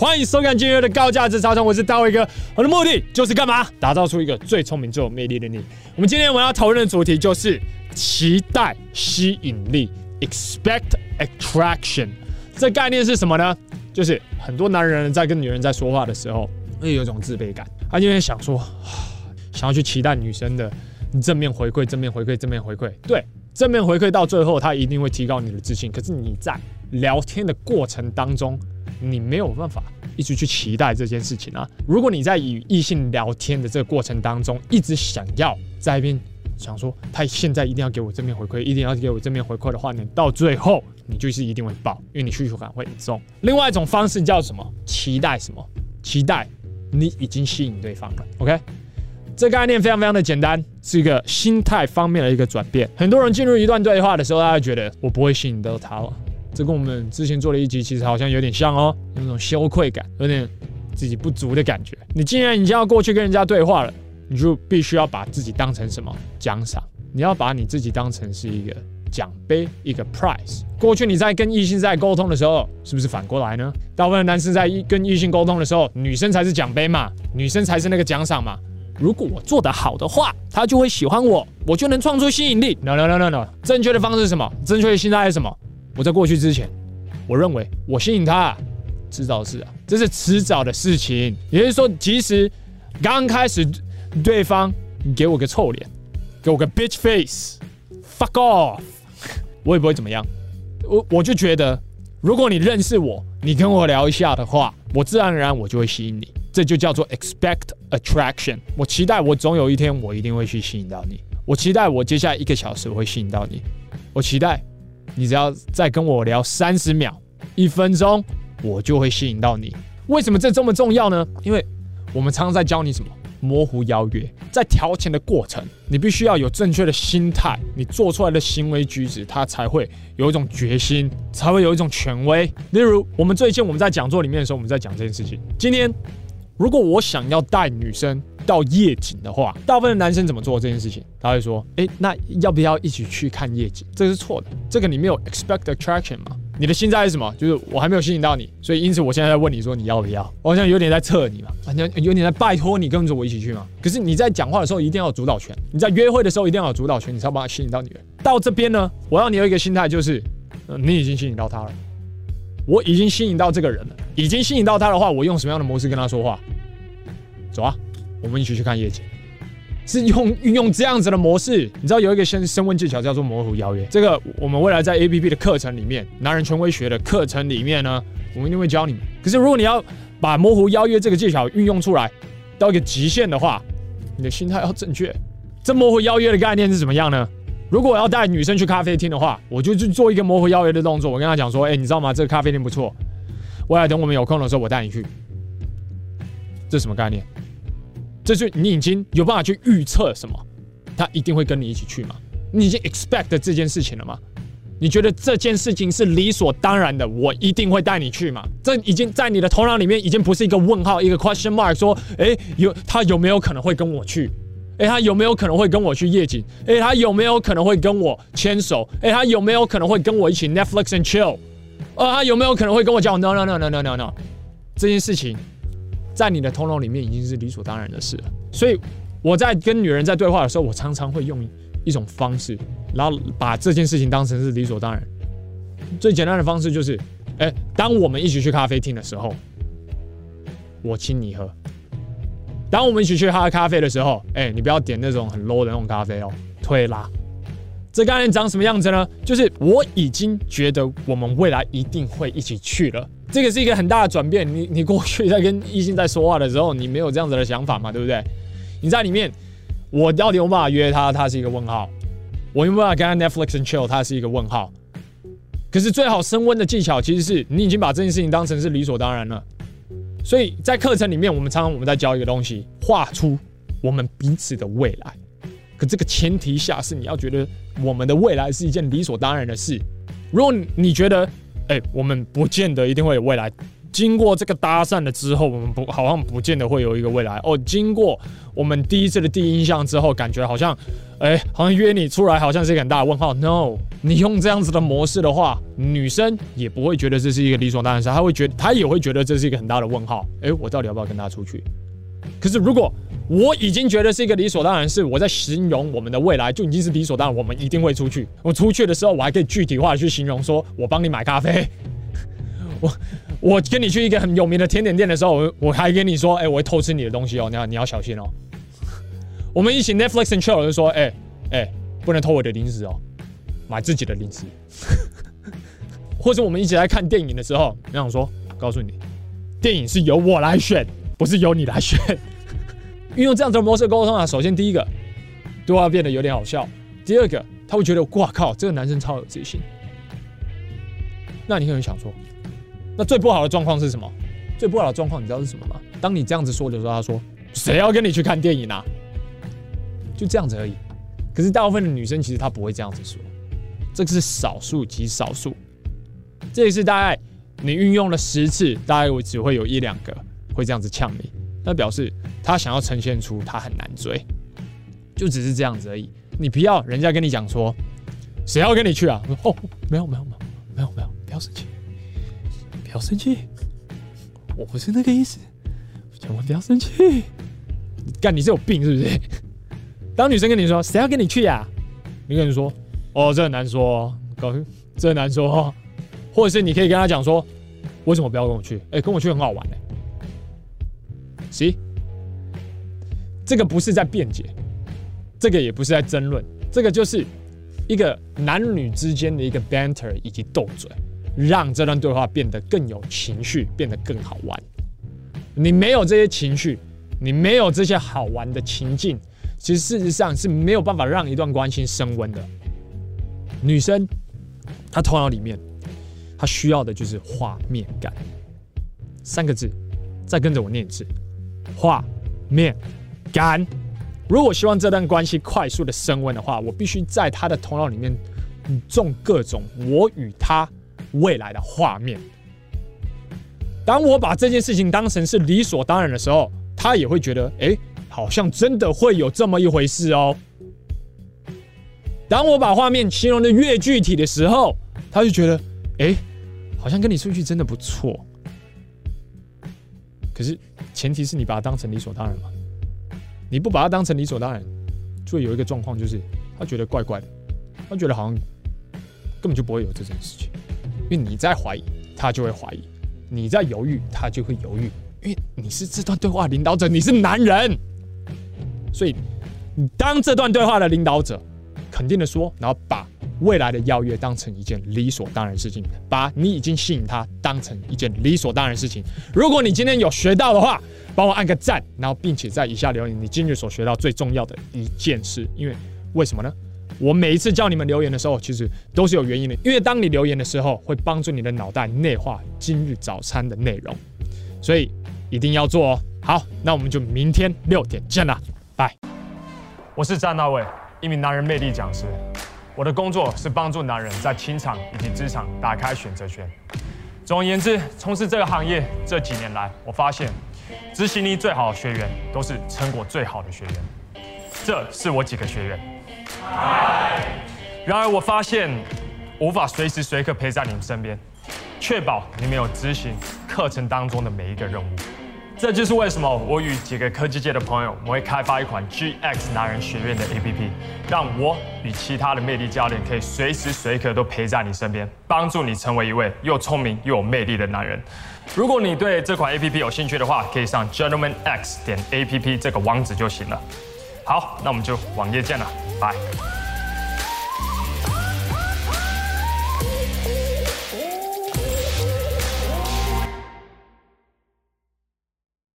欢迎收看今天的高价值超充，我是大卫哥。我的目的就是干嘛？打造出一个最聪明、最有魅力的你。我们今天我要讨论的主题就是期待吸引力 （expect attraction）。这概念是什么呢？就是很多男人在跟女人在说话的时候，会有一种自卑感，他因为想说，想要去期待女生的正面回馈、正面回馈、正面回馈。对，正面回馈到最后，他一定会提高你的自信。可是你在聊天的过程当中，你没有办法一直去期待这件事情啊！如果你在与异性聊天的这个过程当中，一直想要在一边想说他现在一定要给我正面回馈，一定要给我正面回馈的话，你到最后你就是一定会爆，因为你需求感会很重。另外一种方式叫什么？期待什么？期待你已经吸引对方了。OK，这概念非常非常的简单，是一个心态方面的一个转变。很多人进入一段对话的时候，他会觉得我不会吸引到他了。这跟我们之前做的一集其实好像有点像哦，有那种羞愧感，有点自己不足的感觉。你既然已经要过去跟人家对话了，你就必须要把自己当成什么奖赏？你要把你自己当成是一个奖杯，一个 prize。过去你在跟异性在沟通的时候，是不是反过来呢？大部分男生在跟异性沟通的时候，女生才是奖杯嘛，女生才是那个奖赏嘛。如果我做得好的话，他就会喜欢我，我就能创出吸引力。No no no no no，正确的方式是什么？正确的心态是什么？我在过去之前，我认为我吸引他，迟早是啊，这是迟早的事情。也就是说，即使刚开始对方给我个臭脸，给我个 bitch face，fuck off，我也不会怎么样。我我就觉得，如果你认识我，你跟我聊一下的话，我自然而然我就会吸引你。这就叫做 expect attraction。我期待我总有一天我一定会去吸引到你。我期待我接下来一个小时我会吸引到你。我期待。你只要再跟我聊三十秒、一分钟，我就会吸引到你。为什么这这么重要呢？因为我们常常在教你什么模糊邀约，在调情的过程，你必须要有正确的心态，你做出来的行为举止，它才会有一种决心，才会有一种权威。例如，我们最近我们在讲座里面的时候，我们在讲这件事情。今天，如果我想要带女生到夜景的话，大部分的男生怎么做这件事情？他会说：“诶，那要不要一起去看夜景？”这是错的，这个你没有 expect attraction 嘛？你的心态是什么？就是我还没有吸引到你，所以因此我现在在问你说你要不要？我好像有点在测你嘛，好像有点在拜托你跟着我一起去嘛。可是你在讲话的时候一定要有主导权，你在约会的时候一定要有主导权，你才把吸引到女人。到这边呢，我要你有一个心态，就是，呃，你已经吸引到他了，我已经吸引到这个人了，已经吸引到他的话，我用什么样的模式跟他说话？走啊！我们一起去看夜景，是用运用这样子的模式。你知道有一个升升温技巧叫做模糊邀约，这个我们未来在 APP 的课程里面，男人权威学的课程里面呢，我们一定会教你们。可是如果你要把模糊邀约这个技巧运用出来到一个极限的话，你的心态要正确。这模糊邀约的概念是怎么样呢？如果我要带女生去咖啡厅的话，我就去做一个模糊邀约的动作。我跟她讲说：“哎，你知道吗？这个咖啡厅不错，未来等我们有空的时候，我带你去。”这什么概念？这就你已经有办法去预测什么，他一定会跟你一起去吗？你已经 expect 这件事情了吗？你觉得这件事情是理所当然的，我一定会带你去吗？这已经在你的头脑里面已经不是一个问号，一个 question mark，说，诶，有他有没有可能会跟我去？诶，他有没有可能会跟我去夜景？诶，他有没有可能会跟我牵手？诶，他有没有可能会跟我一起 Netflix and chill？呃，他有没有可能会跟我讲 no no no no no no no？这件事情。在你的头脑里面已经是理所当然的事了，所以我在跟女人在对话的时候，我常常会用一种方式，然后把这件事情当成是理所当然。最简单的方式就是，哎，当我们一起去咖啡厅的时候，我请你喝；当我们一起去喝咖啡的时候，哎，你不要点那种很 low 的那种咖啡哦，推拉。这概念长什么样子呢？就是我已经觉得我们未来一定会一起去了。这个是一个很大的转变。你你过去在跟异性在说话的时候，你没有这样子的想法嘛？对不对？你在里面，我到底有办法约他？他是一个问号。我有办法跟他 Netflix and chill？他是一个问号。可是最好升温的技巧，其实是你已经把这件事情当成是理所当然了。所以在课程里面，我们常常我们在教一个东西，画出我们彼此的未来。可这个前提下是你要觉得我们的未来是一件理所当然的事。如果你觉得，哎，我们不见得一定会有未来，经过这个搭讪了之后，我们不好像不见得会有一个未来哦。经过我们第一次的第一印象之后，感觉好像，哎，好像约你出来，好像是一个很大的问号。No，你用这样子的模式的话，女生也不会觉得这是一个理所当然的事，她会觉得，她也会觉得这是一个很大的问号。哎，我到底要不要跟她出去？可是如果我已经觉得是一个理所当然是，我在形容我们的未来就已经是理所当然，我们一定会出去。我出去的时候，我还可以具体化去形容，说我帮你买咖啡，我。我跟你去一个很有名的甜点店的时候，我我还跟你说，哎、我会偷吃你的东西哦，你要你要小心哦。我们一起 Netflix and chill 就说，哎、欸、哎、不能偷我的零食哦，买自己的零食。或者我们一起来看电影的时候，你想说，告诉你，电影是由我来选，不是由你来选。运用这样子的模式沟通啊，首先第一个，对话变得有点好笑；第二个，他会觉得，哇靠，这个男生超有自信。那你可能想说。那最不好的状况是什么？最不好的状况你知道是什么吗？当你这样子说的时候，他说：“谁要跟你去看电影啊？”就这样子而已。可是大部分的女生其实她不会这样子说，这个是少数极少数。这也是大概你运用了十次，大概我只会有一两个会这样子呛你，那表示他想要呈现出他很难追，就只是这样子而已。你不要人家跟你讲说：“谁要跟你去啊？”哦，没有没有没有没有没有，不要生气。不要生气，我不是那个意思，千万不要生气。干，你是有病是不是？当女生跟你说谁要跟你去呀、啊？你跟你说哦，这很难说，搞这很难说，或者是你可以跟他讲说，为什么不要跟我去？哎、跟我去很好玩哎。行，这个不是在辩解，这个也不是在争论，这个就是一个男女之间的一个 banter 以及斗嘴。让这段对话变得更有情绪，变得更好玩。你没有这些情绪，你没有这些好玩的情境，其实事实上是没有办法让一段关系升温的。女生，她头脑里面，她需要的就是画面感。三个字，再跟着我念一次：画面感。如果希望这段关系快速的升温的话，我必须在他的头脑里面种各种我与他。未来的画面。当我把这件事情当成是理所当然的时候，他也会觉得，哎，好像真的会有这么一回事哦。当我把画面形容的越具体的时候，他就觉得，哎，好像跟你出去真的不错。可是前提是你把它当成理所当然嘛。你不把它当成理所当然，就会有一个状况，就是他觉得怪怪的，他觉得好像根本就不会有这件事情。因为你在怀疑，他就会怀疑；你在犹豫，他就会犹豫。因为你是这段对话领导者，你是男人，所以你当这段对话的领导者，肯定的说，然后把未来的邀约当成一件理所当然的事情，把你已经吸引他当成一件理所当然的事情。如果你今天有学到的话，帮我按个赞，然后并且在以下留言你今日所学到最重要的一件事。因为为什么呢？我每一次叫你们留言的时候，其实都是有原因的。因为当你留言的时候，会帮助你的脑袋内化今日早餐的内容，所以一定要做哦。好，那我们就明天六点见了，拜。我是詹大卫，一名男人魅力讲师。我的工作是帮助男人在情场以及职场打开选择权。总而言之，从事这个行业这几年来，我发现执行力最好的学员都是成果最好的学员。这是我几个学员。然而，我发现无法随时随刻陪在你们身边，确保你们有执行课程当中的每一个任务。这就是为什么我与几个科技界的朋友，我会开发一款 GX 男人学院的 APP，让我与其他的魅力教练可以随时随刻都陪在你身边，帮助你成为一位又聪明又有魅力的男人。如果你对这款 APP 有兴趣的话，可以上 gentlemanx 点 APP 这个网址就行了。好，那我们就网页见了，拜。